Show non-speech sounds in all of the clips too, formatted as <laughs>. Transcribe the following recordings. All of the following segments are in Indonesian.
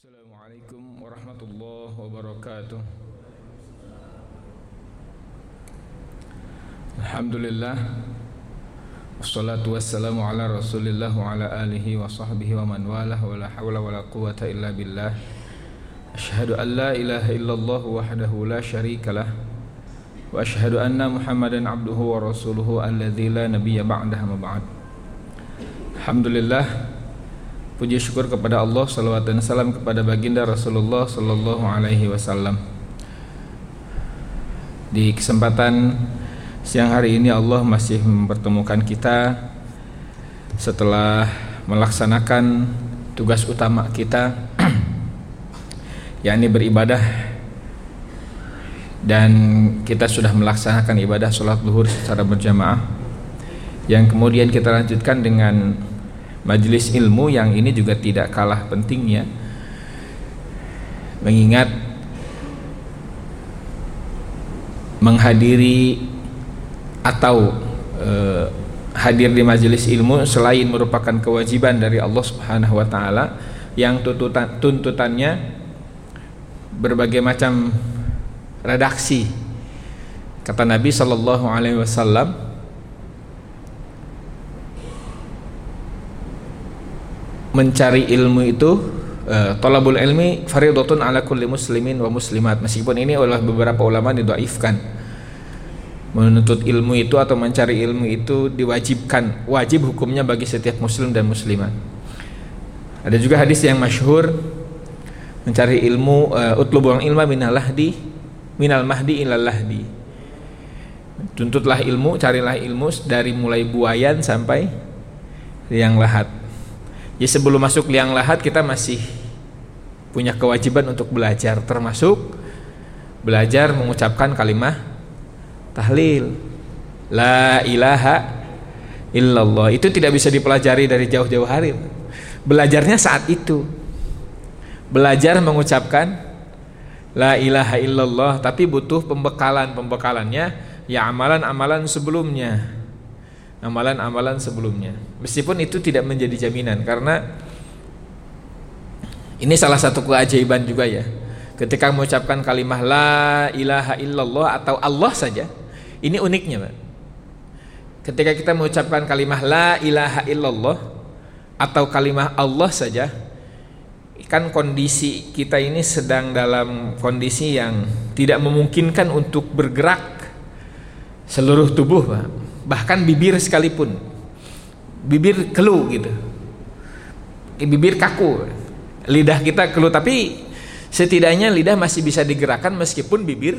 Assalamualaikum warahmatullahi wabarakatuh Alhamdulillah Wassalatu wassalamu ala rasulillah wa ala alihi wa sahbihi wa man walah wa la hawla wa la quwata illa billah Ashhadu an la ilaha illallah wahdahu la sharika lah Wa ashhadu anna muhammadan abduhu wa rasuluhu alladhi la nabiyya ba'dah ma ba'd Alhamdulillah Puji syukur kepada Allah Salawat dan salam kepada baginda Rasulullah Sallallahu alaihi wasallam. Di kesempatan siang hari ini Allah masih mempertemukan kita Setelah melaksanakan tugas utama kita <clears throat> yakni beribadah. Dan kita sudah melaksanakan ibadah sholat zuhur secara berjamaah. Yang kemudian kita lanjutkan dengan majelis ilmu yang ini juga tidak kalah pentingnya. Mengingat menghadiri atau eh, hadir di majelis ilmu selain merupakan kewajiban dari Allah Subhanahu wa taala yang tuntutan tuntutannya berbagai macam redaksi. Kata Nabi sallallahu alaihi wasallam mencari ilmu itu uh, talabul ilmi fardhatun ala kulli muslimin wa muslimat. Meskipun ini oleh beberapa ulama didoifkan menuntut ilmu itu atau mencari ilmu itu diwajibkan. Wajib hukumnya bagi setiap muslim dan muslimat. Ada juga hadis yang masyhur mencari ilmu uh, utlubul ilma minal lahdi minal mahdi ilal lahdi. Tuntutlah ilmu carilah ilmu dari mulai buayan sampai yang lahat Ya sebelum masuk liang lahat kita masih punya kewajiban untuk belajar. Termasuk belajar mengucapkan kalimat tahlil. La ilaha illallah. Itu tidak bisa dipelajari dari jauh-jauh hari. Belajarnya saat itu. Belajar mengucapkan la ilaha illallah tapi butuh pembekalan. Pembekalannya ya amalan-amalan sebelumnya amalan-amalan sebelumnya. Meskipun itu tidak menjadi jaminan karena ini salah satu keajaiban juga ya. Ketika mengucapkan kalimat la ilaha illallah atau Allah saja, ini uniknya, Pak. Ketika kita mengucapkan kalimat la ilaha illallah atau kalimat Allah saja, kan kondisi kita ini sedang dalam kondisi yang tidak memungkinkan untuk bergerak seluruh tubuh, Pak bahkan bibir sekalipun. Bibir kelu gitu. Bibir kaku. Lidah kita kelu tapi setidaknya lidah masih bisa digerakkan meskipun bibir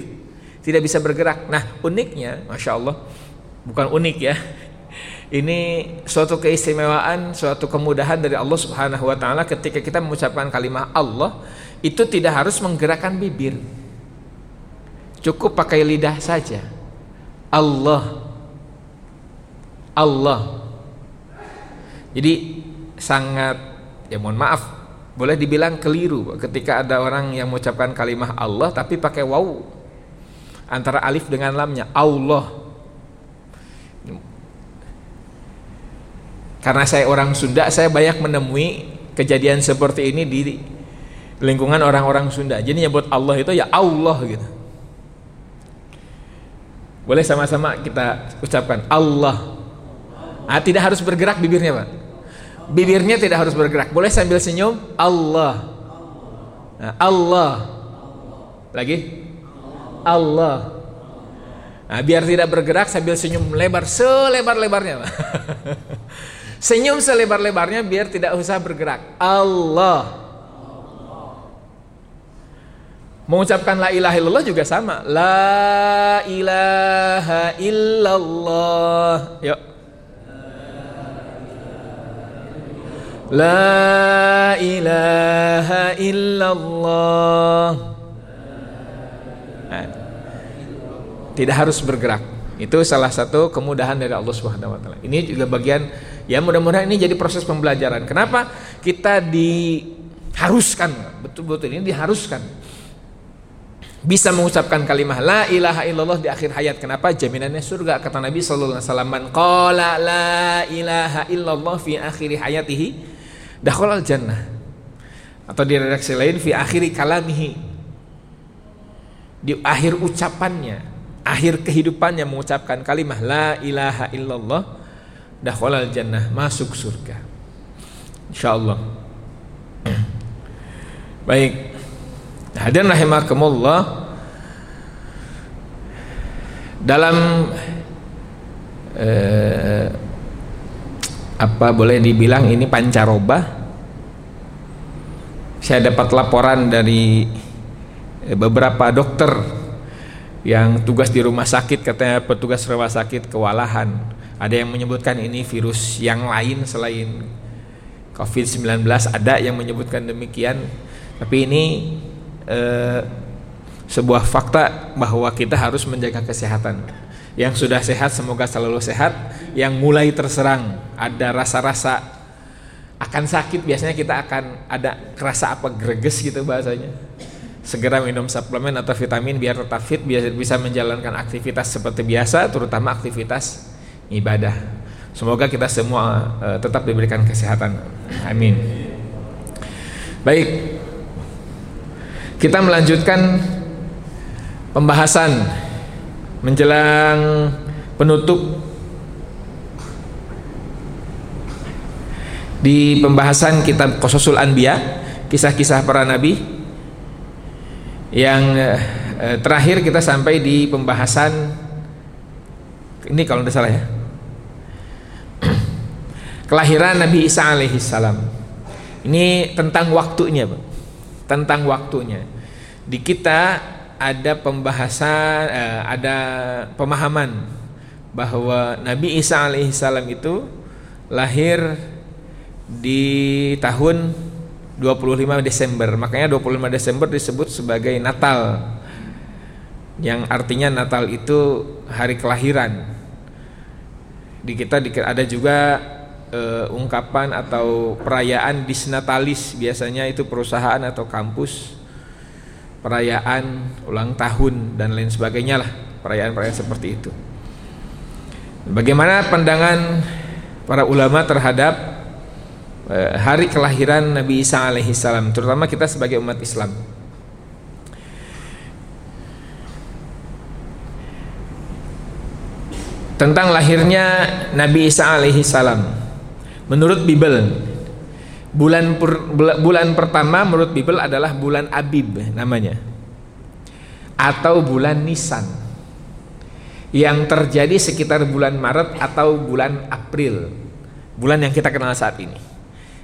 tidak bisa bergerak. Nah uniknya masya Allah bukan unik ya ini suatu keistimewaan suatu kemudahan dari Allah subhanahu wa ta'ala ketika kita mengucapkan kalimat Allah itu tidak harus menggerakkan bibir. Cukup pakai lidah saja. Allah Allah. Jadi sangat ya mohon maaf boleh dibilang keliru ketika ada orang yang mengucapkan kalimat Allah tapi pakai waw antara alif dengan lamnya Allah. Karena saya orang Sunda, saya banyak menemui kejadian seperti ini di lingkungan orang-orang Sunda. Jadi nyebut Allah itu ya Allah gitu. Boleh sama-sama kita ucapkan Allah Ah, tidak harus bergerak bibirnya, Pak. Bibirnya tidak harus bergerak. Boleh sambil senyum. Allah. Nah, Allah. Lagi? Allah. Nah, biar tidak bergerak sambil senyum lebar selebar-lebarnya, <laughs> senyum selebar-lebarnya biar tidak usah bergerak. Allah. Mengucapkan la ilaha illallah juga sama. La ilaha illallah. Yuk. La ilaha illallah nah, Tidak harus bergerak Itu salah satu kemudahan dari Allah Subhanahu wa taala. Ini juga bagian ya mudah-mudahan ini jadi proses pembelajaran. Kenapa kita diharuskan betul-betul ini diharuskan bisa mengucapkan kalimat la ilaha illallah di akhir hayat. Kenapa? Jaminannya surga kata Nabi sallallahu alaihi wasallam, "Man qala la ilaha illallah fi akhir hayatihi dakhalal jannah. atau di redaksi lain fi akhiri kalamihi. Di akhir ucapannya akhir kehidupannya mengucapkan kalimat la ilaha illallah dakhalal jannah masuk surga. Insyaallah. Baik. Hadirin rahimakumullah. Dalam eh, apa boleh dibilang ini pancaroba? Saya dapat laporan dari eh, beberapa dokter yang tugas di rumah sakit katanya petugas rumah sakit kewalahan. Ada yang menyebutkan ini virus yang lain selain COVID-19 ada yang menyebutkan demikian. Tapi ini eh, sebuah fakta bahwa kita harus menjaga kesehatan yang sudah sehat semoga selalu sehat. Yang mulai terserang ada rasa-rasa akan sakit biasanya kita akan ada kerasa apa greges gitu bahasanya. Segera minum suplemen atau vitamin biar tetap fit biar bisa menjalankan aktivitas seperti biasa terutama aktivitas ibadah. Semoga kita semua uh, tetap diberikan kesehatan. Amin. Baik. Kita melanjutkan pembahasan menjelang penutup di pembahasan kitab Qasasul Anbiya, kisah-kisah para nabi. Yang eh, terakhir kita sampai di pembahasan ini kalau tidak salah ya. <clears throat> Kelahiran Nabi Isa alaihi salam. Ini tentang waktunya. Tentang waktunya. Di kita ada pembahasan eh, ada pemahaman bahwa Nabi Isa alaihi salam itu lahir di tahun 25 Desember. Makanya 25 Desember disebut sebagai Natal. Yang artinya Natal itu hari kelahiran. Di kita ada juga uh, ungkapan atau perayaan disnatalis biasanya itu perusahaan atau kampus perayaan ulang tahun dan lain sebagainya lah perayaan-perayaan seperti itu. Bagaimana pandangan para ulama terhadap Eh, hari kelahiran Nabi Isa alaihi salam, terutama kita sebagai umat Islam. Tentang lahirnya Nabi Isa alaihi salam. Menurut Bible, bulan per, bulan pertama menurut Bible adalah bulan Abib namanya. Atau bulan Nisan. Yang terjadi sekitar bulan Maret atau bulan April. Bulan yang kita kenal saat ini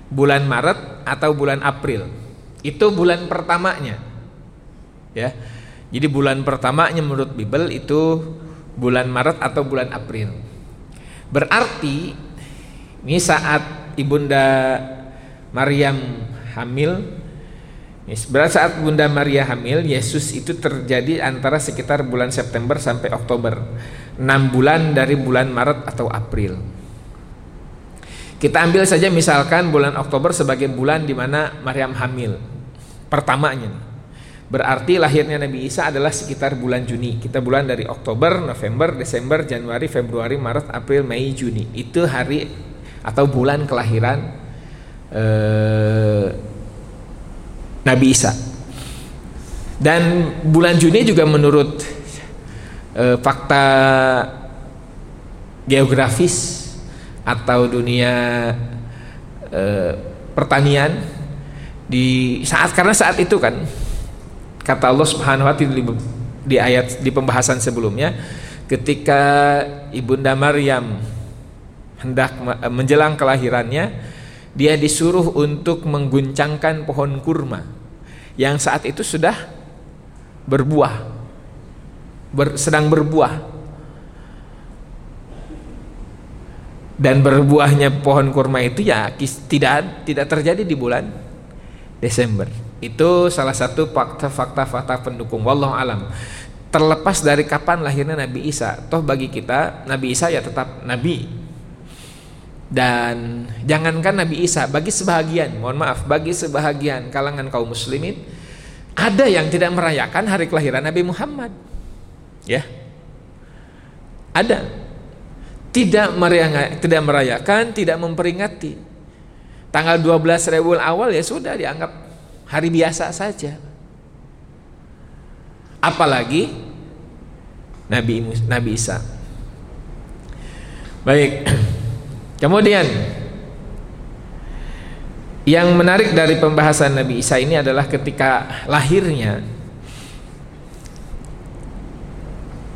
bulan Maret atau bulan April. Itu bulan pertamanya. Ya. Jadi bulan pertamanya menurut Bible itu bulan Maret atau bulan April. Berarti ini saat Ibunda Maryam hamil Berarti saat Bunda Maria hamil, Yesus itu terjadi antara sekitar bulan September sampai Oktober. 6 bulan dari bulan Maret atau April. Kita ambil saja misalkan bulan Oktober sebagai bulan di mana Maryam hamil pertamanya. Berarti lahirnya Nabi Isa adalah sekitar bulan Juni. Kita bulan dari Oktober, November, Desember, Januari, Februari, Maret, April, Mei, Juni. Itu hari atau bulan kelahiran eh, Nabi Isa. Dan bulan Juni juga menurut eh, fakta geografis atau dunia e, pertanian di saat karena saat itu kan kata Allah Subhanahu wa taala di, di ayat di pembahasan sebelumnya ketika ibunda Maryam hendak menjelang kelahirannya dia disuruh untuk mengguncangkan pohon kurma yang saat itu sudah berbuah ber, sedang berbuah dan berbuahnya pohon kurma itu ya tidak tidak terjadi di bulan Desember. Itu salah satu fakta-fakta-fakta pendukung wallahu alam. Terlepas dari kapan lahirnya Nabi Isa, toh bagi kita Nabi Isa ya tetap nabi. Dan jangankan Nabi Isa, bagi sebahagian, mohon maaf, bagi sebahagian kalangan kaum muslimin ada yang tidak merayakan hari kelahiran Nabi Muhammad. Ya. Ada tidak merayakan, tidak merayakan, tidak memperingati. Tanggal 12 Rabiul Awal ya sudah dianggap hari biasa saja. Apalagi Nabi Nabi Isa. Baik. <clears throat> Kemudian yang menarik dari pembahasan Nabi Isa ini adalah ketika lahirnya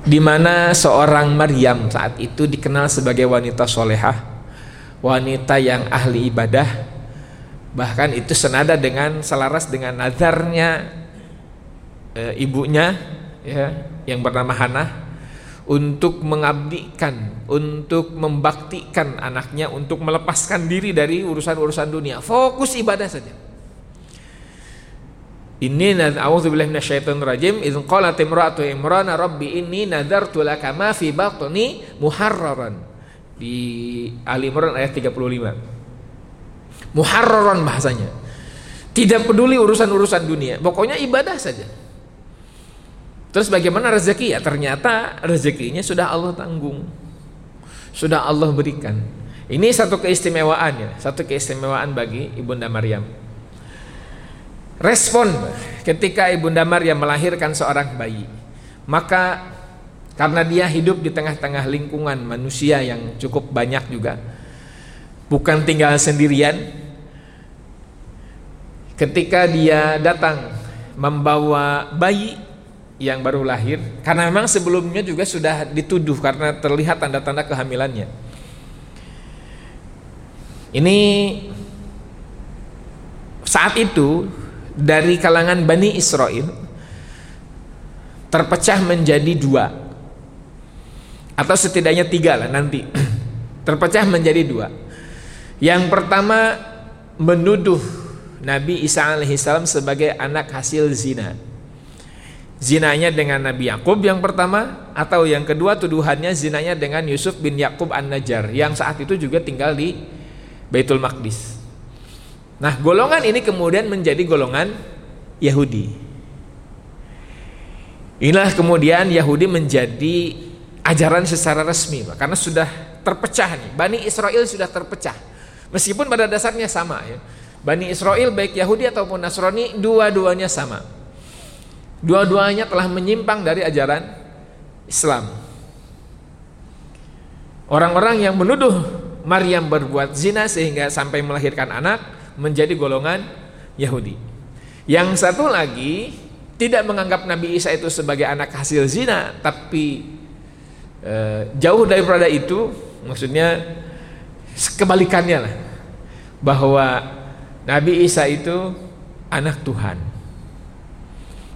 di mana seorang Maryam saat itu dikenal sebagai wanita solehah, wanita yang ahli ibadah, bahkan itu senada dengan selaras dengan nazarnya e, ibunya ya yang bernama Hana untuk mengabdikan, untuk membaktikan anaknya, untuk melepaskan diri dari urusan-urusan dunia, fokus ibadah saja. Inni a'udzubillahi minasyaitonir rajim idz qalat imra'atu imran rabbi inni nadartu laka ma fi batni muharraran. Di Ali Imran ayat 35 muharraran bahasanya. Tidak peduli urusan-urusan dunia. Pokoknya ibadah saja terus bagaimana rezeki? Ya ternyata rezekinya sudah Allah tanggung. Sudah Allah berikan. Ini satu keistimewaan ya satu keistimewaan bagi ibunda Maryam. Respon ketika Ibunda Maryam melahirkan seorang bayi, maka karena dia hidup di tengah-tengah lingkungan manusia yang cukup banyak juga, bukan tinggal sendirian. Ketika dia datang membawa bayi yang baru lahir, karena memang sebelumnya juga sudah dituduh karena terlihat tanda-tanda kehamilannya. Ini saat itu dari kalangan Bani Israel terpecah menjadi dua atau setidaknya tiga lah nanti. <clears throat> Terpecah menjadi dua. Yang pertama menuduh Nabi Isa alaihissalam sebagai anak hasil zina zinanya dengan Nabi Yakub yang pertama atau yang kedua tuduhannya zinanya dengan Yusuf bin Yakub an-Najjar yang saat itu juga tinggal di Baitul Maqdis Nah, golongan ini kemudian menjadi golongan Yahudi. Inilah kemudian Yahudi menjadi ajaran secara resmi, karena sudah terpecah nih. Bani Israel sudah terpecah. Meskipun pada dasarnya sama ya. Bani Israel baik Yahudi ataupun Nasrani dua-duanya sama. Dua-duanya telah menyimpang dari ajaran Islam. Orang-orang yang menuduh Maryam berbuat zina sehingga sampai melahirkan anak menjadi golongan Yahudi. Yang satu lagi tidak menganggap Nabi Isa itu sebagai anak hasil zina, tapi e, jauh daripada itu, maksudnya kebalikannya lah, bahwa Nabi Isa itu anak Tuhan,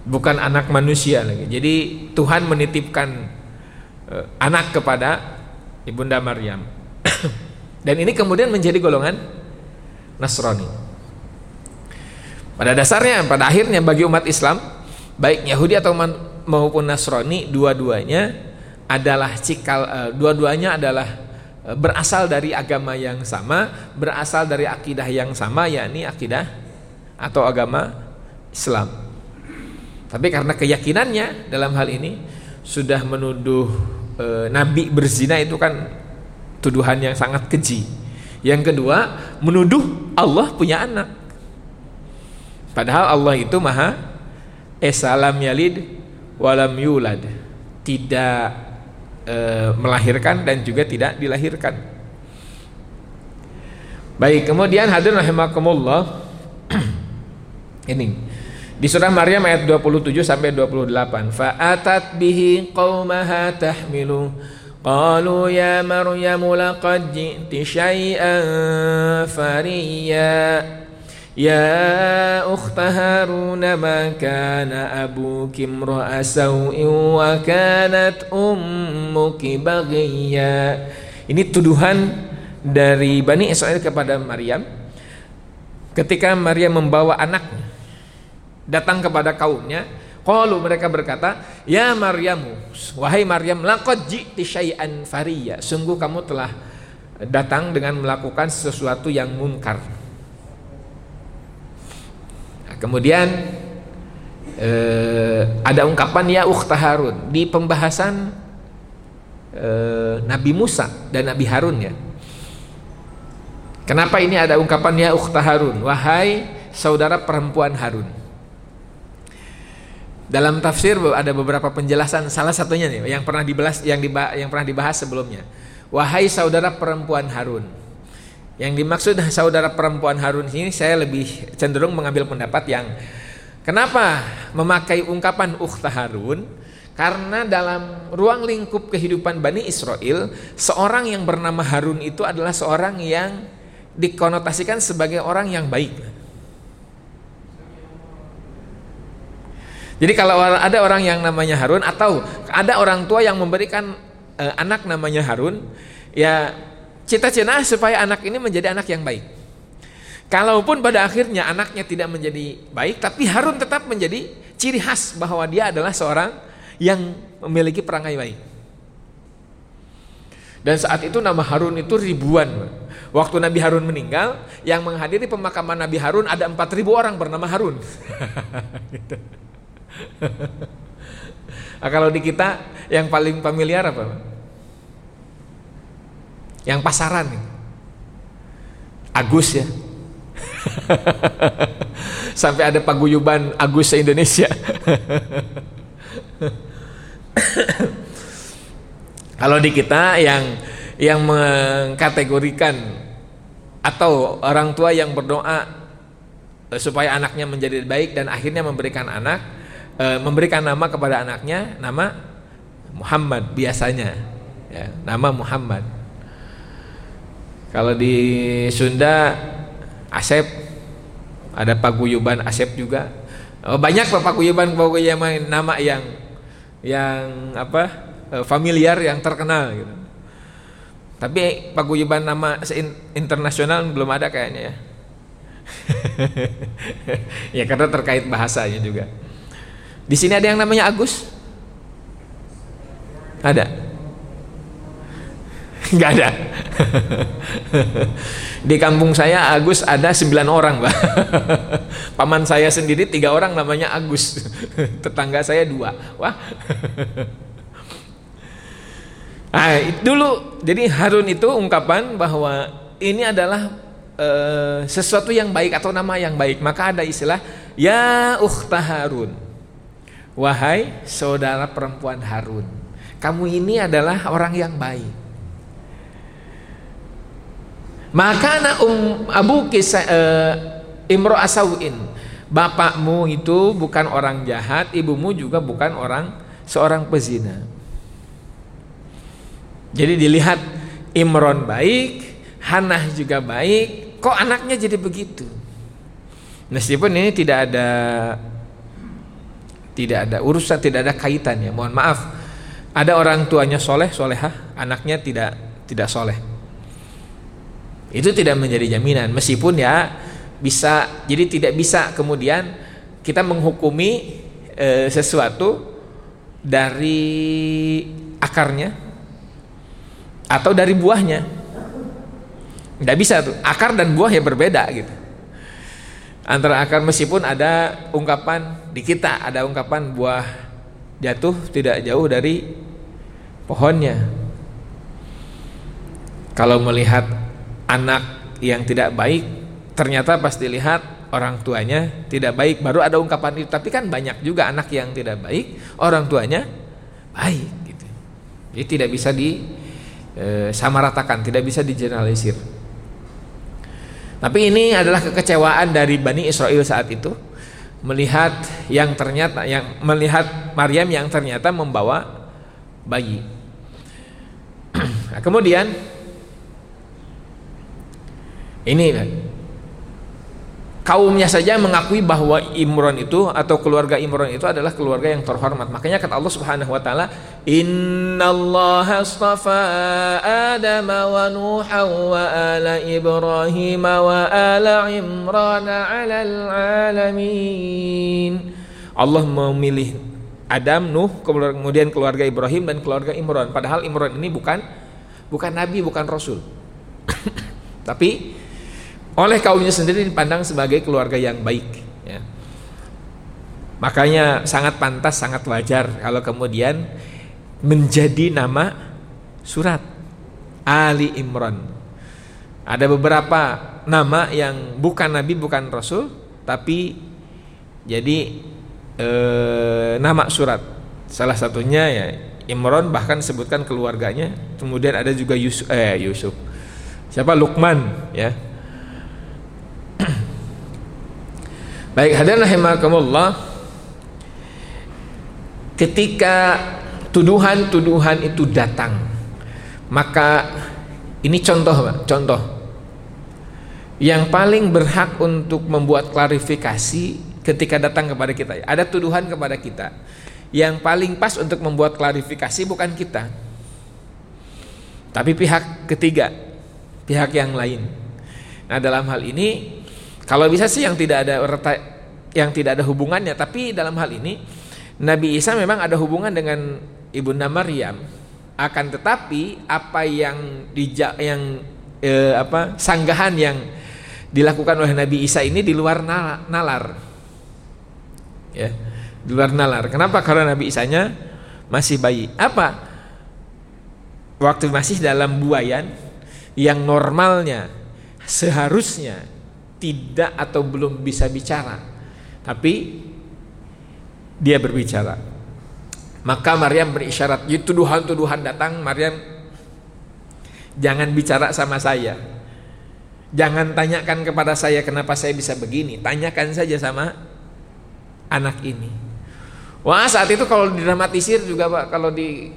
bukan anak manusia lagi. Jadi Tuhan menitipkan e, anak kepada ibunda Maryam, <clears throat> dan ini kemudian menjadi golongan Nasrani. Pada dasarnya, pada akhirnya bagi umat Islam, baik Yahudi atau maupun Nasrani, dua-duanya adalah cikal, uh, dua-duanya adalah uh, berasal dari agama yang sama, berasal dari akidah yang sama, yakni akidah atau agama Islam. Tapi karena keyakinannya dalam hal ini sudah menuduh e, Nabi berzina itu kan tuduhan yang sangat keji yang kedua, menuduh Allah punya anak. Padahal Allah itu maha esalam yalid walam yulad. Tidak e, melahirkan dan juga tidak dilahirkan. Baik, kemudian hadir rahimakumullah. <clears throat> Ini di surah Maryam ayat 27 sampai 28. Fa'atat bihi qaumaha tahmilu قالوا يا مريم لقد جئت شيئا فريا يا أخت هارون ما كان أبوك امرأ سوء وكانت أمك بغيا Ini tuduhan dari Bani Israel kepada Maryam ketika Maryam membawa anaknya datang kepada kaumnya Qalu mereka berkata, "Ya Maryamu, wahai Maryam, laqad ji'ti syai'an fariya." Sungguh kamu telah datang dengan melakukan sesuatu yang munkar. Nah, kemudian eh, ada ungkapan ya ukhta Harun di pembahasan eh, Nabi Musa dan Nabi Harun ya. Kenapa ini ada ungkapan ya ukhta Harun? Wahai saudara perempuan Harun. Dalam tafsir ada beberapa penjelasan. Salah satunya nih yang pernah dibahas yang dibahas, yang pernah dibahas sebelumnya. Wahai saudara perempuan Harun. Yang dimaksud <laughs> saudara perempuan Harun ini saya lebih cenderung mengambil pendapat yang kenapa memakai ungkapan ukhta Harun? Karena dalam ruang lingkup kehidupan Bani Israel, seorang yang bernama Harun itu adalah seorang yang dikonotasikan sebagai orang yang baik. Jadi kalau ada orang yang namanya Harun atau ada orang tua yang memberikan uh, anak namanya Harun, ya cita-cita supaya anak ini menjadi anak yang baik. Kalaupun pada akhirnya anaknya tidak menjadi baik, tapi Harun tetap menjadi ciri khas bahwa dia adalah seorang yang memiliki perangai baik. Dan saat itu nama Harun itu ribuan. Waktu Nabi Harun meninggal, yang menghadiri pemakaman Nabi Harun ada 4000 orang bernama Harun. <laughs> gitu. Nah, <laughs> kalau di kita yang paling familiar apa? Yang pasaran Agus ya. <laughs> Sampai ada paguyuban Agus se-Indonesia. <laughs> Kalau di kita yang yang mengkategorikan atau orang tua yang berdoa eh, supaya anaknya menjadi baik dan akhirnya memberikan anak e, memberikan nama kepada anaknya nama Muhammad biasanya. Ya, nama Muhammad. Kalau di Sunda Asep. Ada paguyuban Asep juga. Oh, banyak paguyuban paguyuban nama yang yang apa e, familiar yang terkenal gitu. Tapi paguyuban nama internasional belum ada kayaknya ya. <laughs> Ya karena terkait bahasanya juga di sini ada yang namanya Agus? Ada? <laughs> Enggak ada. <laughs> Di kampung saya Agus ada sembilan orang, Pak. <laughs> Paman saya sendiri tiga orang namanya Agus. Tetangga saya dua. Wah. Nah, dulu jadi Harun itu ungkapan bahwa ini adalah uh, sesuatu yang baik atau nama yang baik. Maka ada istilah ya ukhta Harun. Wahai saudara perempuan Harun, kamu ini adalah orang yang baik. Maka anak um, Abu Kisah uh, Imro Asawin, bapakmu itu bukan orang jahat, ibumu juga bukan orang seorang pezina. Jadi dilihat Imron baik, Hanah juga baik, kok anaknya jadi begitu? Meskipun ini tidak ada tidak ada urusan, tidak ada kaitannya. Mohon maaf. Ada orang tuanya soleh, solehah, anaknya tidak tidak soleh. Itu tidak menjadi jaminan. Meskipun ya bisa, jadi tidak bisa kemudian kita menghukumi e, sesuatu dari akarnya atau dari buahnya. Tidak bisa tuh. Akar dan buah ya berbeda gitu antara akar meskipun ada ungkapan di kita ada ungkapan buah jatuh tidak jauh dari pohonnya. Kalau melihat anak yang tidak baik ternyata pasti lihat orang tuanya tidak baik. Baru ada ungkapan itu. Tapi kan banyak juga anak yang tidak baik orang tuanya baik gitu. Jadi tidak bisa di e, samaratakan tidak bisa digeneralisir tapi ini adalah kekecewaan dari Bani Israel saat itu melihat yang ternyata yang melihat Maryam yang ternyata membawa bayi. <clears throat> nah, kemudian ini kaumnya saja mengakui bahwa Imron itu atau keluarga Imron itu adalah keluarga yang terhormat. Makanya kata Allah Subhanahu wa taala, "Innallaha astafa Adam wa Nuha wa ala Ibrahim wa ala Imran 'alal alamin." Allah memilih Adam, Nuh, kemudian keluarga Ibrahim dan keluarga Imron. Padahal Imron ini bukan bukan nabi, bukan rasul. <coughs> Tapi oleh kaumnya sendiri dipandang sebagai keluarga yang baik ya. makanya sangat pantas sangat wajar kalau kemudian menjadi nama surat Ali Imran ada beberapa nama yang bukan nabi bukan rasul tapi jadi eh, nama surat. Salah satunya ya Imron bahkan sebutkan keluarganya. Kemudian ada juga Yusuf eh Yusuf. Siapa Lukman ya. Baik, hadirin rahimakumullah. Ketika tuduhan-tuduhan itu datang, maka ini contoh, Pak, contoh. Yang paling berhak untuk membuat klarifikasi ketika datang kepada kita. Ada tuduhan kepada kita. Yang paling pas untuk membuat klarifikasi bukan kita. Tapi pihak ketiga, pihak yang lain. Nah, dalam hal ini kalau bisa sih yang tidak ada yang tidak ada hubungannya, tapi dalam hal ini Nabi Isa memang ada hubungan dengan ibunda Maryam. Akan tetapi apa yang dijak yang eh, apa sanggahan yang dilakukan oleh Nabi Isa ini di luar nalar. Ya, di luar nalar. Kenapa? Karena Nabi Isanya masih bayi. Apa? Waktu masih dalam buayan yang normalnya seharusnya tidak atau belum bisa bicara. Tapi dia berbicara. Maka Maryam berisyarat tuduhan-tuduhan datang Maryam. Jangan bicara sama saya. Jangan tanyakan kepada saya kenapa saya bisa begini. Tanyakan saja sama anak ini. Wah saat itu kalau didramatisir juga Pak kalau di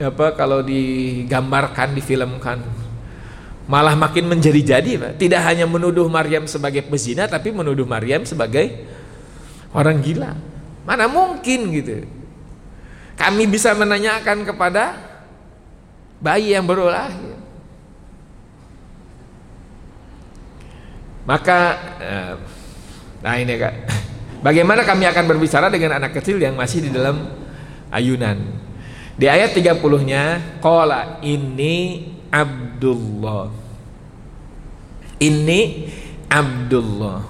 apa kalau digambarkan difilmkan malah makin menjadi-jadi. Tidak hanya menuduh Maryam sebagai pezina tapi menuduh Maryam sebagai orang gila. Mana mungkin gitu. Kami bisa menanyakan kepada bayi yang baru lahir. Maka eh, nah ini Kak. Bagaimana kami akan berbicara dengan anak kecil yang masih di dalam ayunan? Di ayat 30-nya qala ini Abdullah. Ini Abdullah.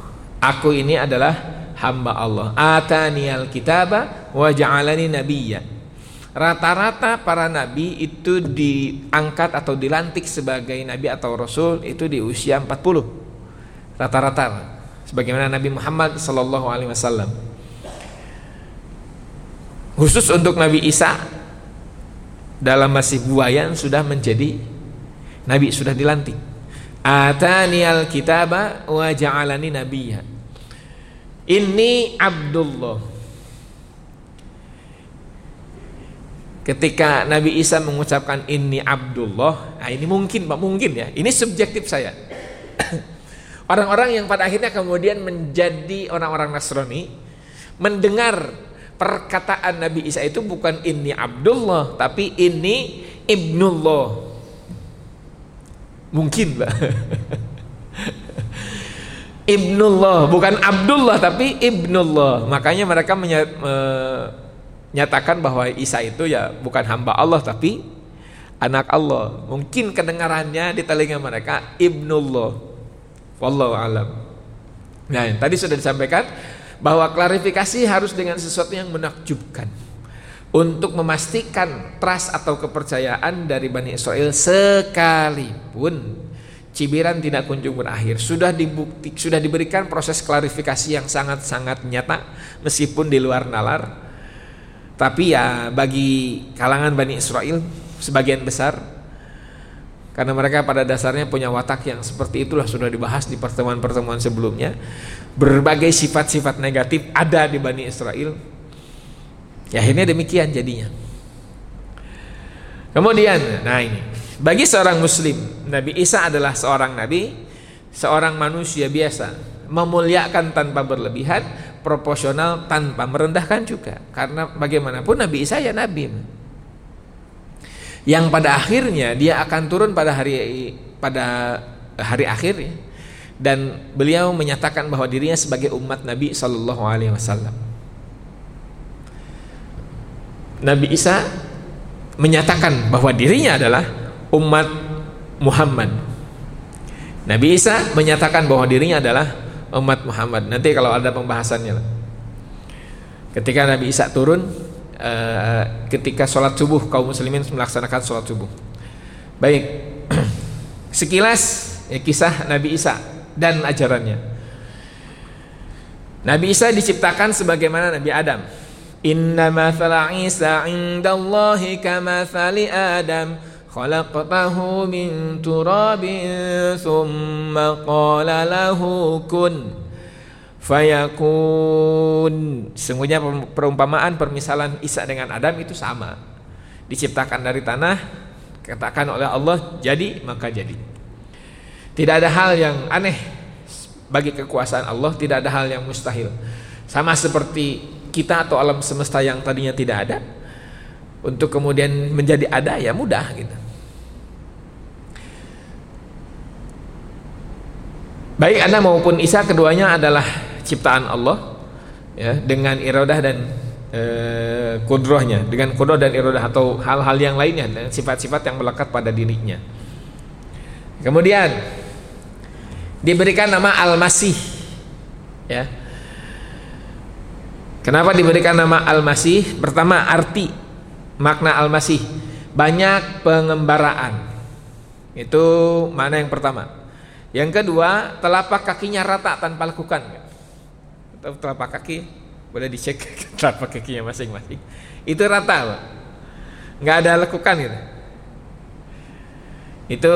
Aku ini adalah hamba Allah. Ataniyal kitaba wa ja'alani nabiyya. Rata-rata para nabi itu diangkat atau dilantik sebagai nabi atau rasul itu di usia 40 Rata-rata. Sebagaimana Nabi Muhammad Sallallahu Alaihi Wasallam. Khusus untuk Nabi Isa Dalam masih buayan sudah menjadi Nabi sudah dilantik. Atani al-kitaba wa ja'alani nabiyya. Ini Abdullah. Ketika Nabi Isa mengucapkan ini Abdullah, nah ini mungkin Pak, mungkin ya. Ini subjektif saya. <coughs> Orang-orang yang pada akhirnya kemudian menjadi orang-orang Nasrani mendengar perkataan Nabi Isa itu bukan ini Abdullah tapi ini Ibnullah Mungkin Pak <laughs> Ibnullah bukan Abdullah tapi Ibnullah. Makanya mereka menyatakan bahwa Isa itu ya bukan hamba Allah tapi anak Allah. Mungkin kedengarannya di telinga mereka Ibnullah. Wallahu alam. Nah tadi sudah disampaikan bahwa klarifikasi harus dengan sesuatu yang menakjubkan untuk memastikan trust atau kepercayaan dari Bani Israel sekalipun. Cibiran tidak kunjung berakhir sudah dibukti sudah diberikan proses klarifikasi yang sangat-sangat nyata meskipun di luar nalar. Tapi ya bagi kalangan Bani Israel sebagian besar karena mereka pada dasarnya punya watak yang seperti itulah sudah dibahas di pertemuan-pertemuan sebelumnya berbagai sifat-sifat negatif ada di Bani Israel Ya akhirnya demikian jadinya. Kemudian, nah ini, bagi seorang muslim, Nabi Isa adalah seorang nabi, seorang manusia biasa, memuliakan tanpa berlebihan, proporsional tanpa merendahkan juga. Karena bagaimanapun Nabi Isa ya nabi. Yang pada akhirnya dia akan turun pada hari pada hari akhir ya. Dan beliau menyatakan bahwa dirinya sebagai umat Nabi Shallallahu alaihi wasallam. Nabi Isa menyatakan bahwa dirinya adalah umat Muhammad. Nabi Isa menyatakan bahwa dirinya adalah umat Muhammad. Nanti kalau ada pembahasannya. Ketika Nabi Isa turun, uh, ketika sholat subuh kaum muslimin melaksanakan sholat subuh. Baik, <clears throat> sekilas ya, kisah Nabi Isa dan ajarannya. Nabi Isa diciptakan sebagaimana Nabi Adam. Inna mathala Isa indallahi kamathali Adam khalaqtahu min turabin thumma qala lahu kun fayakun. Sungguhnya perumpamaan permisalan Isa dengan Adam itu sama. Diciptakan dari tanah, katakan oleh Allah jadi maka jadi. Tidak ada hal yang aneh bagi kekuasaan Allah, tidak ada hal yang mustahil. Sama seperti kita atau alam semesta yang tadinya tidak ada, untuk kemudian menjadi ada ya mudah gitu. Baik Anda maupun Isa keduanya adalah ciptaan Allah ya dengan iradah dan e, kudrohnya dengan kudroh dan iradah atau hal-hal yang lainnya dan sifat-sifat yang melekat pada dirinya. Kemudian diberikan nama Al-Masih ya kenapa diberikan nama Al-Masih? Pertama arti makna Al-Masih. Banyak pengembaraan. Itu mana yang pertama. Yang kedua telapak kakinya rata tanpa lekukan. Telapak kaki boleh dicek <laughs> telapak kakinya masing-masing. Itu rata Pak. nggak ada lekukan gitu. Itu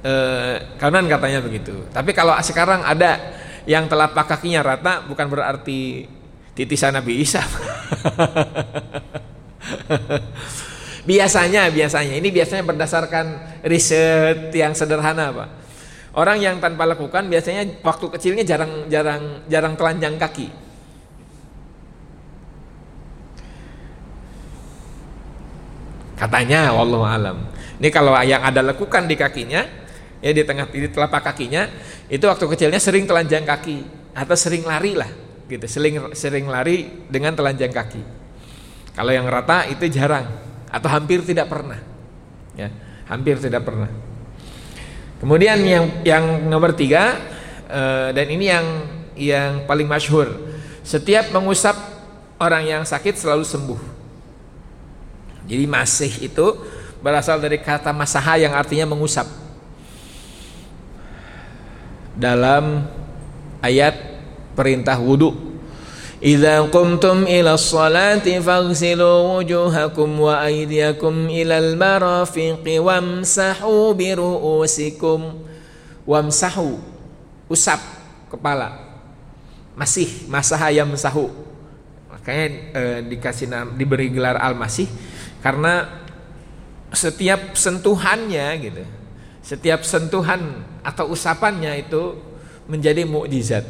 eh, kanan katanya begitu. Tapi kalau sekarang ada yang telapak kakinya rata bukan berarti titisan Nabi Isa. biasanya, biasanya ini biasanya berdasarkan riset yang sederhana, Pak. Orang yang tanpa lakukan biasanya waktu kecilnya jarang jarang jarang telanjang kaki. Katanya wallahu alam. Ini kalau yang ada lekukan di kakinya ya di tengah di telapak kakinya itu waktu kecilnya sering telanjang kaki atau sering lari lah gitu. Sering sering lari dengan telanjang kaki. Kalau yang rata itu jarang atau hampir tidak pernah ya. Hampir tidak pernah. Kemudian yang yang nomor tiga eh, dan ini yang yang paling masyhur. Setiap mengusap orang yang sakit selalu sembuh. Jadi masih itu berasal dari kata masaha yang artinya mengusap. Dalam ayat perintah wudu. Idza qumtum ila sholati faghsilu wujuhakum wa aydiyakum ila al-marafiqi wamsahu bi ru'usikum wamsahu usap kepala masih masaha yamsahu makanya e, dikasih diberi gelar al-masih karena setiap sentuhannya gitu setiap sentuhan atau usapannya itu menjadi mukjizat.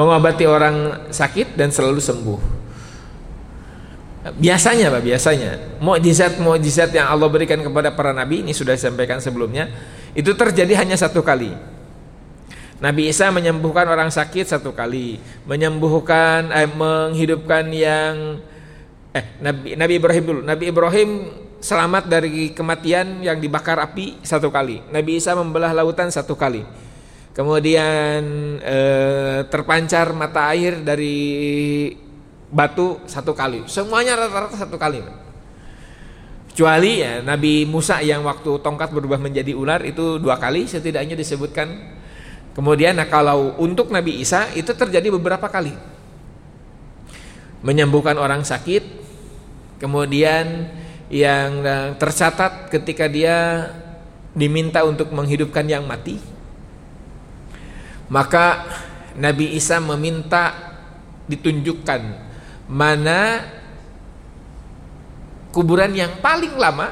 Mengobati orang sakit dan selalu sembuh. Biasanya Pak, biasanya mukjizat-mukjizat yang Allah berikan kepada para nabi ini sudah disampaikan sebelumnya, itu terjadi hanya satu kali. Nabi Isa menyembuhkan orang sakit satu kali, menyembuhkan eh, menghidupkan yang eh Nabi Nabi Ibrahim dulu. Nabi Ibrahim selamat dari kematian yang dibakar api satu kali. Nabi Isa membelah lautan satu kali. Kemudian eh, terpancar mata air dari batu satu kali. Semuanya rata-rata satu kali. Kecuali ya Nabi Musa yang waktu tongkat berubah menjadi ular itu dua kali setidaknya disebutkan. Kemudian nah kalau untuk Nabi Isa itu terjadi beberapa kali. Menyembuhkan orang sakit, kemudian yang eh, tercatat ketika dia diminta untuk menghidupkan yang mati maka Nabi Isa meminta ditunjukkan mana kuburan yang paling lama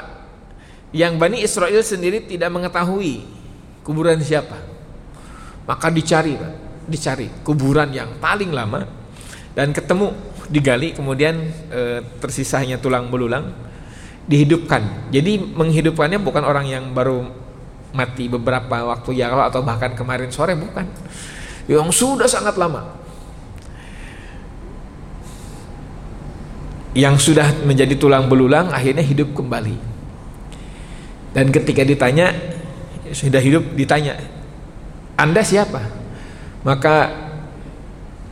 yang Bani Israel sendiri tidak mengetahui kuburan siapa maka dicari dicari kuburan yang paling lama dan ketemu digali kemudian e, tersisanya tulang belulang dihidupkan. Jadi menghidupkannya bukan orang yang baru mati beberapa waktu yang lalu atau bahkan kemarin sore bukan. Yang sudah sangat lama. Yang sudah menjadi tulang belulang akhirnya hidup kembali. Dan ketika ditanya sudah hidup ditanya, "Anda siapa?" Maka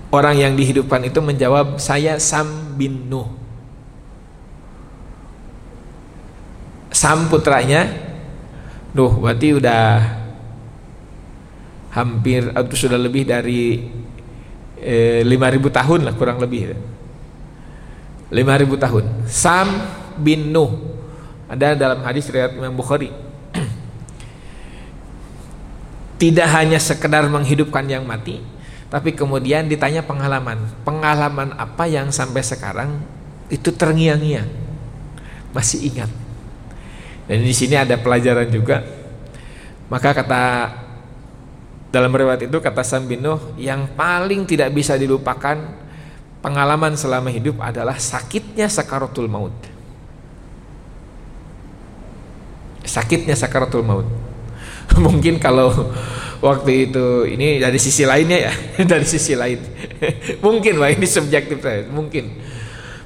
orang yang dihidupkan itu menjawab, "Saya Sam bin Nuh." Sam putranya Nuh berarti udah hampir atau sudah lebih dari eh, 5000 tahun lah kurang lebih. 5000 tahun. Sam bin Nuh. Ada dalam hadis riwayat Imam Bukhari. <clears throat> Tidak hanya sekedar menghidupkan yang mati tapi kemudian ditanya pengalaman. Pengalaman apa yang sampai sekarang itu terngiang-ngiang? Masih ingat dan di sini ada pelajaran juga maka kata dalam riwayat itu kata Sam bin Nuh yang paling tidak bisa dilupakan pengalaman selama hidup adalah sakitnya sakaratul maut. Sakitnya sakaratul maut. <laughs> Mungkin kalau waktu itu ini dari sisi lainnya ya, <laughs> dari sisi lain. <laughs> mungkin wah ini subjektif saya, mungkin.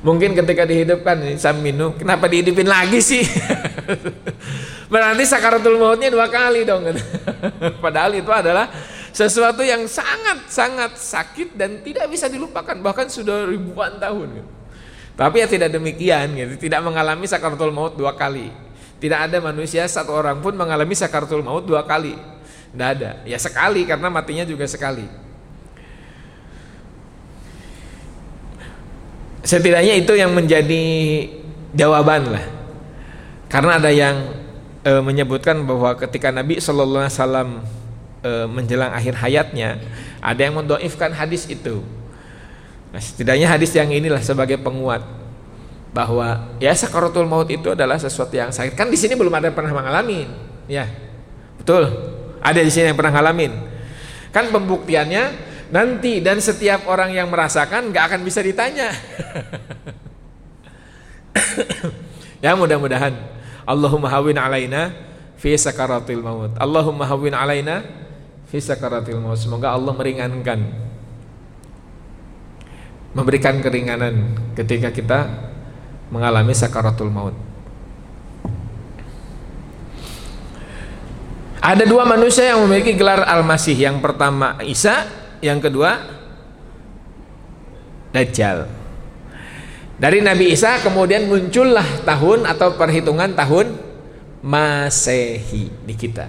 Mungkin ketika dihidupkan Sam bin Nuh, kenapa dihidupin lagi sih? <laughs> Berarti sakaratul mautnya dua kali dong. <laughs> Padahal itu adalah sesuatu yang sangat-sangat sakit dan tidak bisa dilupakan bahkan sudah ribuan tahun. Tapi ya tidak demikian gitu, tidak mengalami sakaratul maut dua kali. Tidak ada manusia satu orang pun mengalami sakaratul maut dua kali. Tidak ada. Ya sekali karena matinya juga sekali. Setidaknya itu yang menjadi jawaban lah. Karena ada yang e, menyebutkan bahwa ketika Nabi Shallallahu Alaihi Wasallam e, menjelang akhir hayatnya ada yang mendoifkan hadis itu. Nah, setidaknya hadis yang inilah sebagai penguat bahwa ya sakaratul maut itu adalah sesuatu yang sakit. Kan di sini belum ada yang pernah mengalami, ya betul. Ada di sini yang pernah ngalamin. Kan pembuktiannya nanti dan setiap orang yang merasakan nggak akan bisa ditanya. <coughs> ya mudah-mudahan Allahumma hawin alaina fi sakaratil maut. Allahumma hawin alaina fi sakaratil maut. Semoga Allah meringankan memberikan keringanan ketika kita mengalami sakaratul maut. Ada dua manusia yang memiliki gelar Al-Masih. Yang pertama Isa, yang kedua Dajjal. Dari Nabi Isa kemudian muncullah tahun atau perhitungan tahun Masehi di kita.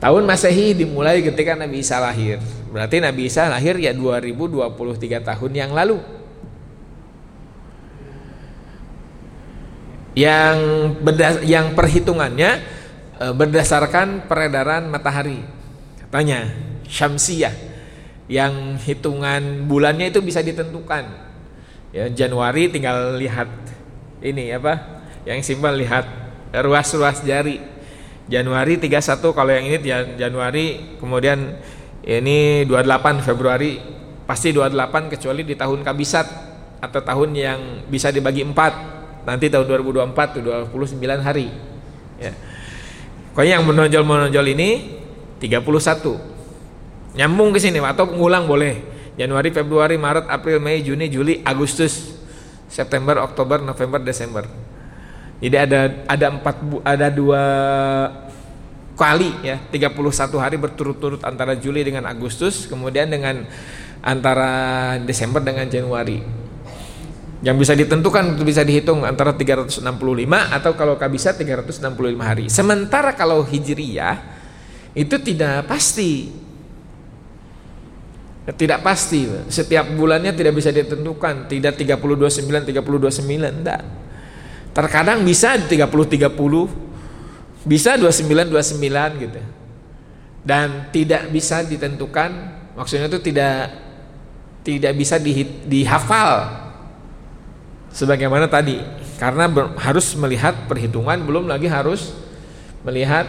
Tahun Masehi dimulai ketika Nabi Isa lahir. Berarti Nabi Isa lahir ya 2023 tahun yang lalu. Yang berdas yang perhitungannya e, berdasarkan peredaran matahari. Katanya Syamsiyah yang hitungan bulannya itu bisa ditentukan. Ya Januari tinggal lihat ini apa yang simpel lihat ruas-ruas jari. Januari 31 kalau yang ini Januari kemudian ini 28 Februari pasti 28 kecuali di tahun kabisat atau tahun yang bisa dibagi 4 nanti tahun 2024 tuh 29 hari. Ya. Pokoknya yang menonjol-menonjol ini 31 nyambung ke sini atau ngulang boleh Januari, Februari, Maret, April, Mei, Juni, Juli, Agustus, September, Oktober, November, Desember. Jadi ada ada empat ada dua kali ya 31 hari berturut-turut antara Juli dengan Agustus, kemudian dengan antara Desember dengan Januari. Yang bisa ditentukan itu bisa dihitung antara 365 atau kalau kabisa 365 hari. Sementara kalau Hijriyah itu tidak pasti tidak pasti setiap bulannya tidak bisa ditentukan. Tidak 30 29 30 29 enggak. Terkadang bisa 30 30 bisa 29 29 gitu. Dan tidak bisa ditentukan maksudnya itu tidak tidak bisa di, dihafal. Sebagaimana tadi karena ber, harus melihat perhitungan belum lagi harus melihat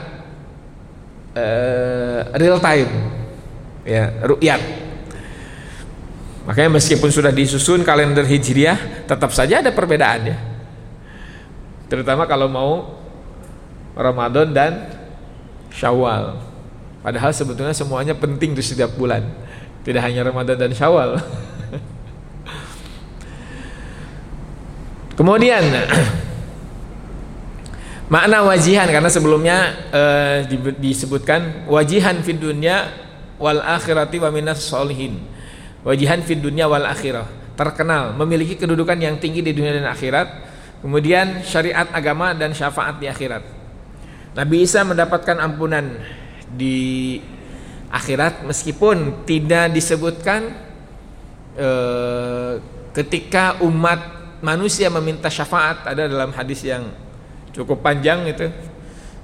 uh, real time. Ya rukyat Makanya meskipun sudah disusun kalender Hijriah, tetap saja ada perbedaan ya. Terutama kalau mau Ramadan dan Syawal. Padahal sebetulnya semuanya penting di setiap bulan. Tidak hanya Ramadan dan Syawal. <laughs> Kemudian <clears throat> makna wajihan karena sebelumnya eh, disebutkan wajihan fid dunya wal akhirati wa minas solihin wajihan fid dunya wal akhirah. Terkenal memiliki kedudukan yang tinggi di dunia dan akhirat. Kemudian syariat agama dan syafaat di akhirat. Nabi Isa mendapatkan ampunan di akhirat meskipun tidak disebutkan eh, ketika umat manusia meminta syafaat. Ada dalam hadis yang cukup panjang itu.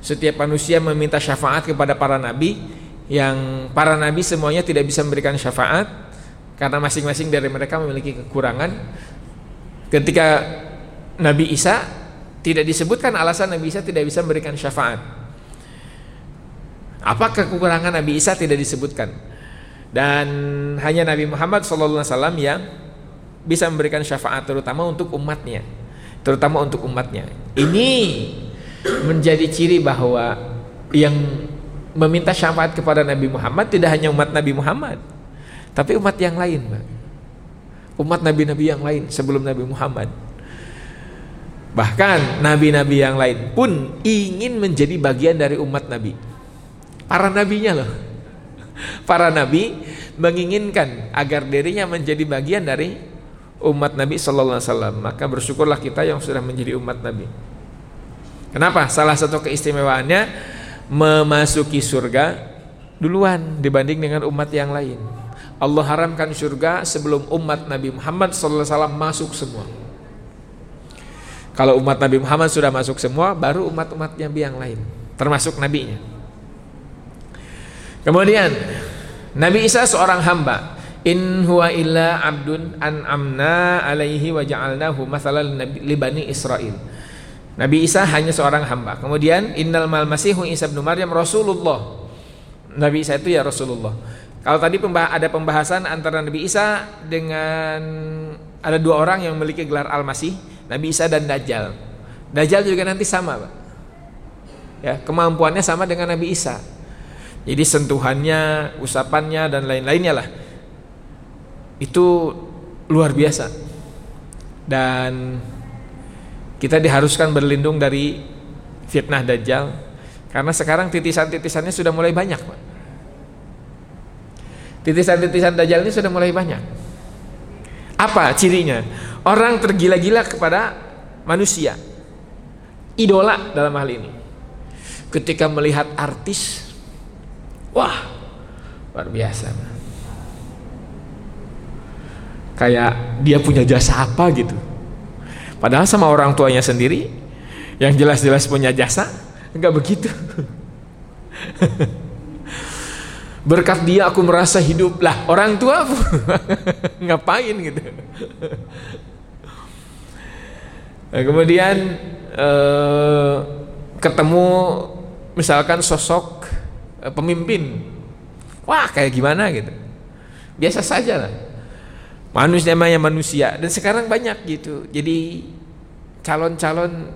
Setiap manusia meminta syafaat kepada para nabi yang para nabi semuanya tidak bisa memberikan syafaat karena masing-masing dari mereka memiliki kekurangan. Ketika Nabi Isa tidak disebutkan alasan Nabi Isa tidak bisa memberikan syafaat. Apa kekurangan Nabi Isa? Tidak disebutkan. Dan hanya Nabi Muhammad SAW yang bisa memberikan syafaat terutama untuk umatnya. Terutama untuk umatnya. Ini menjadi ciri bahwa yang meminta syafaat kepada Nabi Muhammad tidak hanya umat Nabi Muhammad tapi umat yang lain umat nabi-nabi yang lain sebelum Nabi Muhammad bahkan nabi-nabi yang lain pun ingin menjadi bagian dari umat nabi para nabinya loh <laughs> para nabi menginginkan agar dirinya menjadi bagian dari umat Nabi Sallallahu Alaihi Wasallam. Maka bersyukurlah kita yang sudah menjadi umat Nabi. Kenapa? Salah satu keistimewaannya memasuki surga duluan dibanding dengan umat yang lain. Allah haramkan surga sebelum umat Nabi Muhammad Wasallam masuk semua. Kalau umat Nabi Muhammad sudah masuk semua, baru umat-umat Nabi yang lain, termasuk nabinya. Kemudian Nabi Isa seorang hamba. In huwa illa abdun an amna alaihi wa ja'alnahu mathalan li bani Israel. Nabi Isa hanya seorang hamba. Kemudian innal mal masihu Isa bin Maryam Rasulullah. Nabi Isa itu ya Rasulullah. Kalau tadi ada pembahasan antara Nabi Isa dengan ada dua orang yang memiliki gelar Al-Masih, Nabi Isa dan Dajjal. Dajjal juga nanti sama, Pak. Ya, kemampuannya sama dengan Nabi Isa. Jadi sentuhannya, usapannya dan lain-lainnya lah. Itu luar biasa. Dan kita diharuskan berlindung dari fitnah dajjal karena sekarang titisan-titisannya sudah mulai banyak, Pak. Titisan-titisan dajjal ini sudah mulai banyak. Apa cirinya? Orang tergila-gila kepada manusia. Idola dalam hal ini. Ketika melihat artis Wah, luar biasa. Kayak dia punya jasa apa gitu. Padahal sama orang tuanya sendiri yang jelas-jelas punya jasa, enggak begitu. <laughs> Berkat dia aku merasa hidup. Lah. Orang tua <laughs> ngapain gitu. Nah, kemudian eh, ketemu misalkan sosok Eh, pemimpin. Wah kayak gimana gitu? Biasa saja lah. Manusia namanya manusia. Dan sekarang banyak gitu. Jadi calon-calon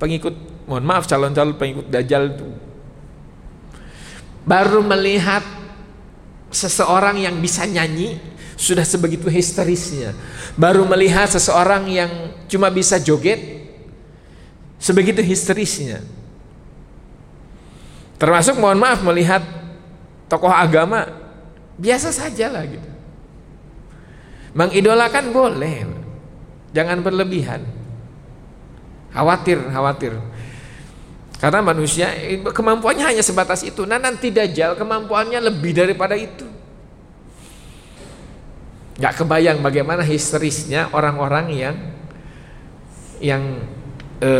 pengikut mohon maaf calon-calon pengikut dajjal itu baru melihat seseorang yang bisa nyanyi sudah sebegitu histerisnya baru melihat seseorang yang cuma bisa joget sebegitu histerisnya Termasuk mohon maaf melihat tokoh agama biasa saja lah gitu. Mengidolakan boleh, jangan berlebihan. Khawatir, khawatir. Karena manusia kemampuannya hanya sebatas itu. Nah nanti dajjal kemampuannya lebih daripada itu. Gak kebayang bagaimana histerisnya orang-orang yang yang e,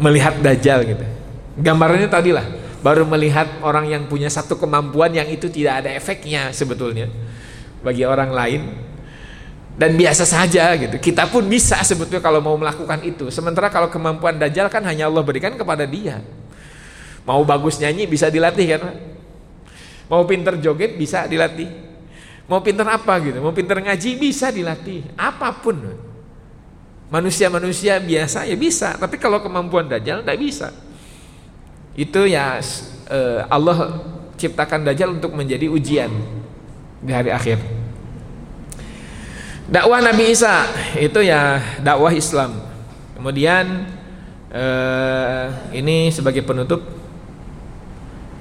melihat dajjal gitu. Gambarnya tadi lah baru melihat orang yang punya satu kemampuan yang itu tidak ada efeknya sebetulnya bagi orang lain dan biasa saja gitu. Kita pun bisa sebetulnya kalau mau melakukan itu. Sementara kalau kemampuan dajjal kan hanya Allah berikan kepada dia. Mau bagus nyanyi bisa dilatih kan? Mau pinter joget bisa dilatih. Mau pinter apa gitu? Mau pinter ngaji bisa dilatih. Apa pun. Manusia-manusia biasa ya bisa, tapi kalau kemampuan dajjal tidak bisa itu ya uh, Allah ciptakan Dajjal untuk menjadi ujian di hari akhir. Dakwah Nabi Isa itu ya dakwah Islam. Kemudian uh, ini sebagai penutup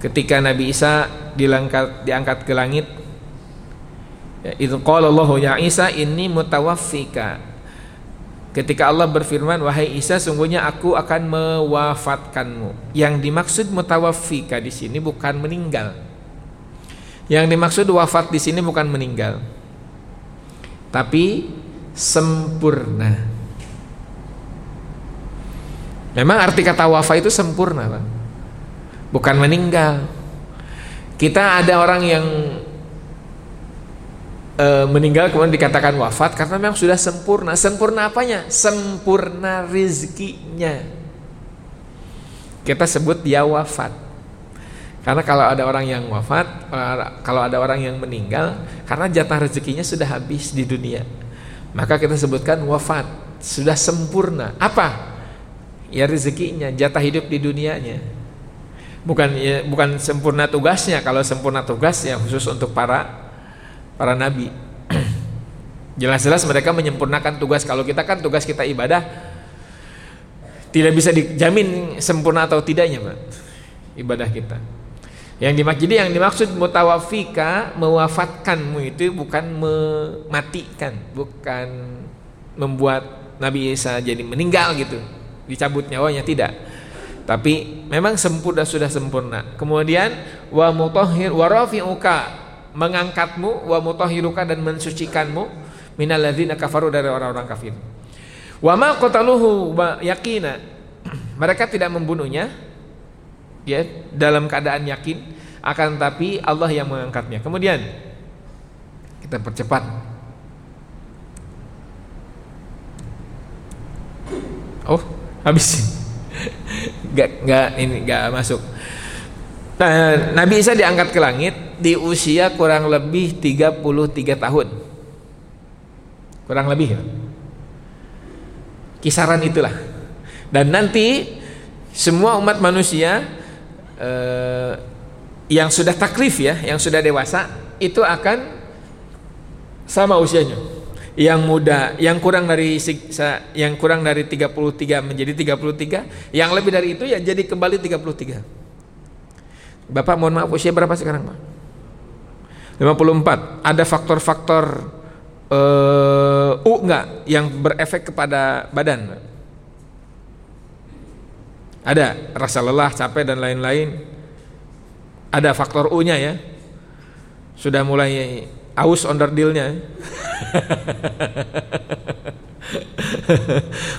ketika Nabi Isa dilangkat, diangkat ke langit ya, itu qala Allah ya Isa ini mutawaffika Ketika Allah berfirman, wahai Isa, sungguhnya aku akan mewafatkanmu. Yang dimaksud mutawaffika di sini bukan meninggal. Yang dimaksud wafat di sini bukan meninggal. Tapi sempurna. Memang arti kata wafat itu sempurna, Pak. Bukan meninggal. Kita ada orang yang e, meninggal kemudian dikatakan wafat karena memang sudah sempurna. Sempurna apanya? Sempurna rizkinya. Kita sebut dia wafat. Karena kalau ada orang yang wafat, kalau ada orang yang meninggal, karena jatah rezekinya sudah habis di dunia, maka kita sebutkan wafat, sudah sempurna. Apa? Ya rezekinya, jatah hidup di dunianya. Bukan ya, bukan sempurna tugasnya. Kalau sempurna tugasnya khusus untuk para para nabi. <clears throat> Jelas-jelas mereka menyempurnakan tugas. Kalau kita kan tugas kita ibadah tidak bisa dijamin sempurna atau tidaknya, Pak. Ibadah kita. Yang dimaksud jadi yang dimaksud mutawafika mewafatkanmu itu bukan mematikan, bukan membuat Nabi Isa jadi meninggal gitu, dicabut nyawanya tidak. Tapi memang sempurna sudah sempurna. Kemudian wa mutahhir wa rafi'uka mengangkatmu wa mutahhiruka dan mensucikanmu minal ladzina kafaru dari orang-orang kafir. Wa ma qataluhu yakina. <clears throat> Mereka tidak membunuhnya ya dalam keadaan yakin akan tapi Allah yang mengangkatnya. Kemudian kita percepat. Oh, habis. <laughs> Gak, gak ini gak masuk. Nah, Nabi Isa diangkat ke langit di usia kurang lebih 33 tahun. Kurang lebih ya. Kisaran itulah. Dan nanti semua umat manusia eh, yang sudah taklif ya, yang sudah dewasa itu akan sama usianya. Yang muda, yang kurang dari yang kurang dari 33 menjadi 33, yang lebih dari itu ya jadi kembali 33. Bapak mohon maaf usia berapa sekarang, Pak? 54. Ada faktor-faktor uh, U enggak yang berefek kepada badan? Ada rasa lelah, capek dan lain-lain ada faktor U-nya ya. Sudah mulai aus onderdilnya. <laughs>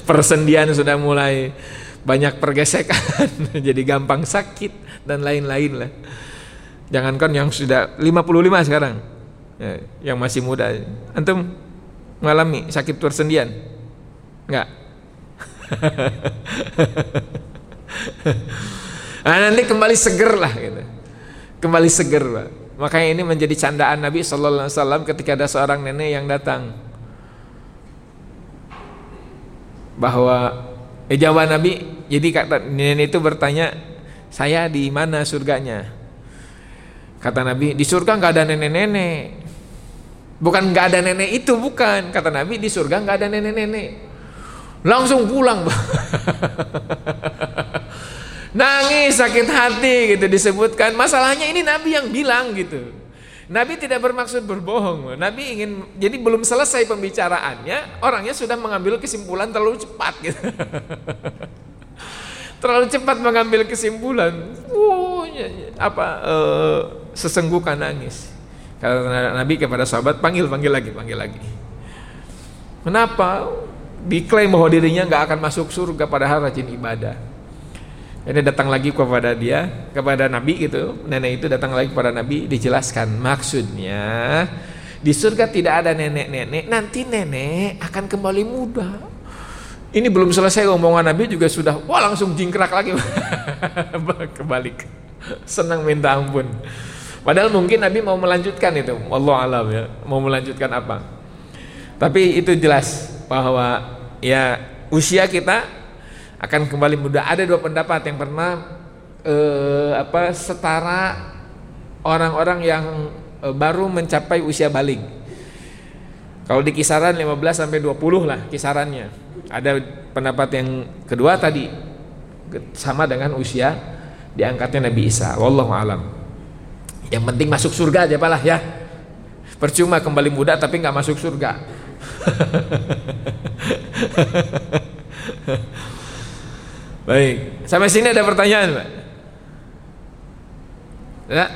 Persendian sudah mulai banyak pergesekan, <laughs> jadi gampang sakit dan lain-lain lah. Jangankan yang sudah 55 sekarang, ya, yang masih muda. Antum mengalami sakit persendian? Enggak? nah, <laughs> nanti kembali seger lah gitu kembali seger Pak. Makanya ini menjadi candaan Nabi Sallallahu Alaihi ketika ada seorang nenek yang datang. Bahwa eh, jawab Nabi. Jadi kata nenek itu bertanya saya di mana surganya? Kata Nabi di surga nggak ada nenek-nenek. Bukan nggak ada nenek itu bukan. Kata Nabi di surga nggak ada nenek-nenek. Langsung pulang <laughs> Nangis sakit hati gitu disebutkan. Masalahnya ini Nabi yang bilang gitu. Nabi tidak bermaksud berbohong. Nabi ingin jadi belum selesai pembicaraannya, orangnya sudah mengambil kesimpulan terlalu cepat gitu. <laughs> terlalu cepat mengambil kesimpulan. Ya. apa uh, sesenggukan nangis. Karena Nabi kepada sahabat panggil panggil lagi, panggil lagi. Kenapa? Diklaim bahwa dirinya nggak akan masuk surga padahal rajin ibadah. Ini datang lagi kepada dia, kepada Nabi gitu. Nenek itu datang lagi kepada Nabi dijelaskan maksudnya di surga tidak ada nenek-nenek, nanti nenek akan kembali muda. Ini belum selesai omongan Nabi juga sudah wah langsung jingkrak lagi <laughs> kebalik. Senang minta ampun. Padahal mungkin Nabi mau melanjutkan itu, Allah alam ya, mau melanjutkan apa. Tapi itu jelas bahwa ya usia kita akan kembali muda. Ada dua pendapat yang pernah eh, apa setara orang-orang yang eh, baru mencapai usia balik. Kalau di kisaran 15 sampai 20 lah kisarannya. Ada pendapat yang kedua tadi sama dengan usia diangkatnya Nabi Isa. Wallahu alam. Yang penting masuk surga aja palah ya. Percuma kembali muda tapi nggak masuk surga. <laughs> Baik, sampai sini ada pertanyaan, Pak? Ya.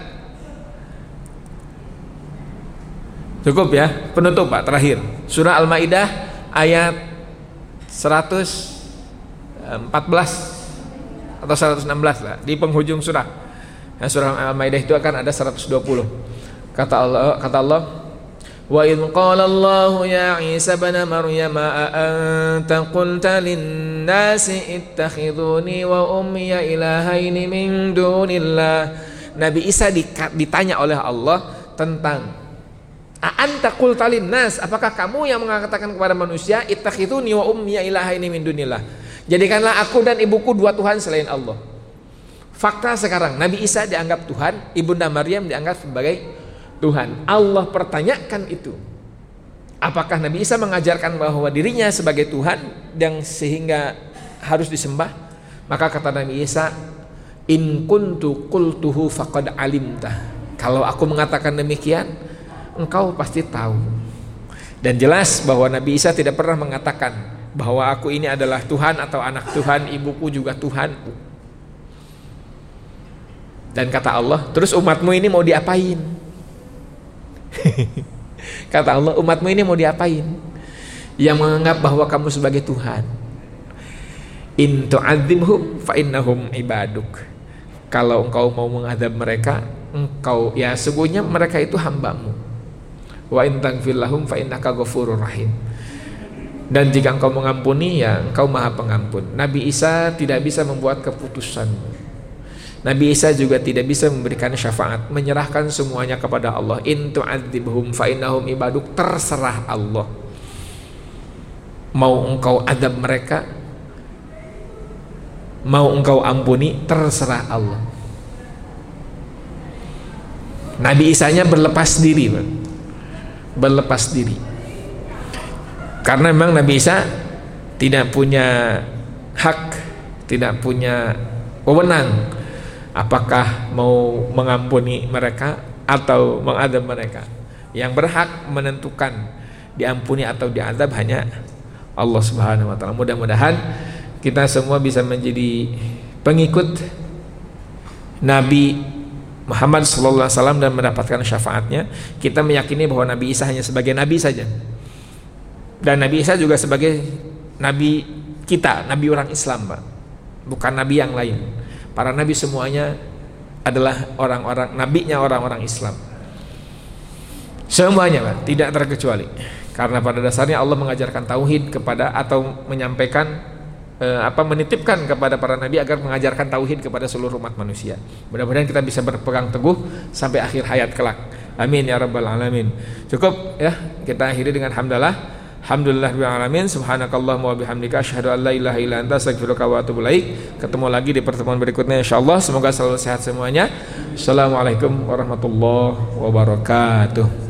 Cukup ya, penutup Pak terakhir. Surah Al-Maidah ayat 114 atau 116 lah di penghujung surah. Nah, surah Al-Maidah itu akan ada 120. Kata Allah kata Allah Allah ya Isa ibn Maryam a anta qulta lin nasi ittakhiduni wa ummi ilahaini min dunillah Nabi Isa ditanya oleh Allah tentang Anta qulta nas, apakah kamu yang mengatakan kepada manusia ittakhiduni wa ummi ilahaini min dunillah. Jadikanlah aku dan ibuku dua Tuhan selain Allah. Fakta sekarang Nabi Isa dianggap Tuhan, Ibunda Maryam dianggap sebagai Tuhan. Allah pertanyakan itu. Apakah Nabi Isa mengajarkan bahwa dirinya sebagai Tuhan yang sehingga harus disembah? Maka kata Nabi Isa, "In kuntu qultuhu faqad alimta." Kalau aku mengatakan demikian, engkau pasti tahu. Dan jelas bahwa Nabi Isa tidak pernah mengatakan bahwa aku ini adalah Tuhan atau anak Tuhan, ibuku juga Tuhan. Dan kata Allah, terus umatmu ini mau diapain? <laughs> kata Allah, umatmu ini mau diapain? Yang menganggap bahwa kamu sebagai Tuhan. In tu'adzimhum fa innahum ibaduk. Kalau engkau mau mengadab mereka, engkau ya sungguhnya mereka itu hambamu wa in fa innaka ghafurur rahim dan jika engkau mengampuni ya engkau maha pengampun Nabi Isa tidak bisa membuat keputusan Nabi Isa juga tidak bisa memberikan syafaat menyerahkan semuanya kepada Allah. In tu'adzibhum fa innahum ibaduk terserah Allah. Mau engkau adab mereka mau engkau ampuni terserah Allah. Nabi Isanya berlepas diri berlepas diri. Karena memang Nabi Isa tidak punya hak tidak punya wewenang apakah mau mengampuni mereka atau mengadab mereka yang berhak menentukan diampuni atau diadab hanya Allah Subhanahu wa taala. Mudah-mudahan kita semua bisa menjadi pengikut Nabi Muhammad sallallahu alaihi wasallam dan mendapatkan syafaatnya, kita meyakini bahwa Nabi Isa hanya sebagai nabi saja. Dan Nabi Isa juga sebagai nabi kita, nabi orang Islam, Pak. Bukan nabi yang lain. Para nabi semuanya adalah orang-orang nabinya orang-orang Islam. Semuanya, Pak, tidak terkecuali. Karena pada dasarnya Allah mengajarkan tauhid kepada atau menyampaikan eh, apa menitipkan kepada para nabi agar mengajarkan tauhid kepada seluruh umat manusia. Mudah-mudahan kita bisa berpegang teguh sampai akhir hayat kelak. Amin ya rabbal alamin. Cukup ya, kita akhiri dengan hamdalah. Alhamdulillah alamin subhanakallahumma wa bihamdika asyhadu an la ilaha illa anta astaghfiruka wa atubu ilaik. Ketemu lagi di pertemuan berikutnya insyaallah. Semoga selalu sehat semuanya. Assalamualaikum warahmatullahi wabarakatuh.